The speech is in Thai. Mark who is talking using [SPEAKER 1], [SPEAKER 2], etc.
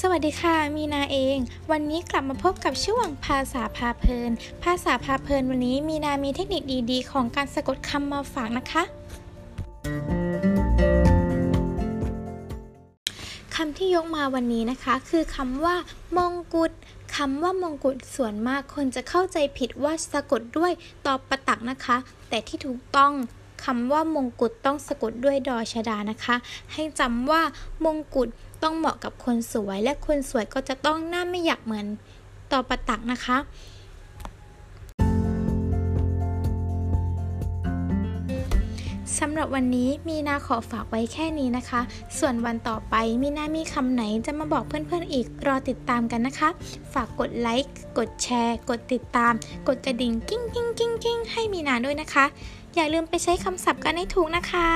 [SPEAKER 1] สวัสดีค่ะ มีนาเอง วันนี้กลับมาพบกับช่วงภาษาพาเพลิน ภาษาพาเพลินวันนี้มีนามีเทคนิคดีๆ ของการสะกดคำมาฝากนะคะคำที่ยกมาวันนี้นะคะ คือคำว่ามงกุฎคำว่ามงกุฎส่วนมากคนจะเข้าใจผิดว่าสะกดด้วยตอประตักนะคะ แต่ที่ถูกต้องคำว่ามงกุฎต้องสะกดด้วยดอชดานะคะ ให้จำว่ามงกุฎ ต้องเหมาะกับคนสวย และคนสวยก็จะต้องหน้าไม่อยากเหมือนต่อประตักนะคะ สำหรับวันนี้มีนาขอฝากไว้แค่นี้นะคะ ส่วนวันต่อไปมีนามีคำไหนจะมาบอกเพื่อนๆอีกรอติดตามกันนะคะ ฝากกดไลค์ กดแชร์ กดติดตาม กดกระดิ่งกิ้งกิ้งกิ้งกิ้งให้มีนาด้วยนะคะ อย่าลืมไปใช้คำศัพท์กันให้ถูกนะคะ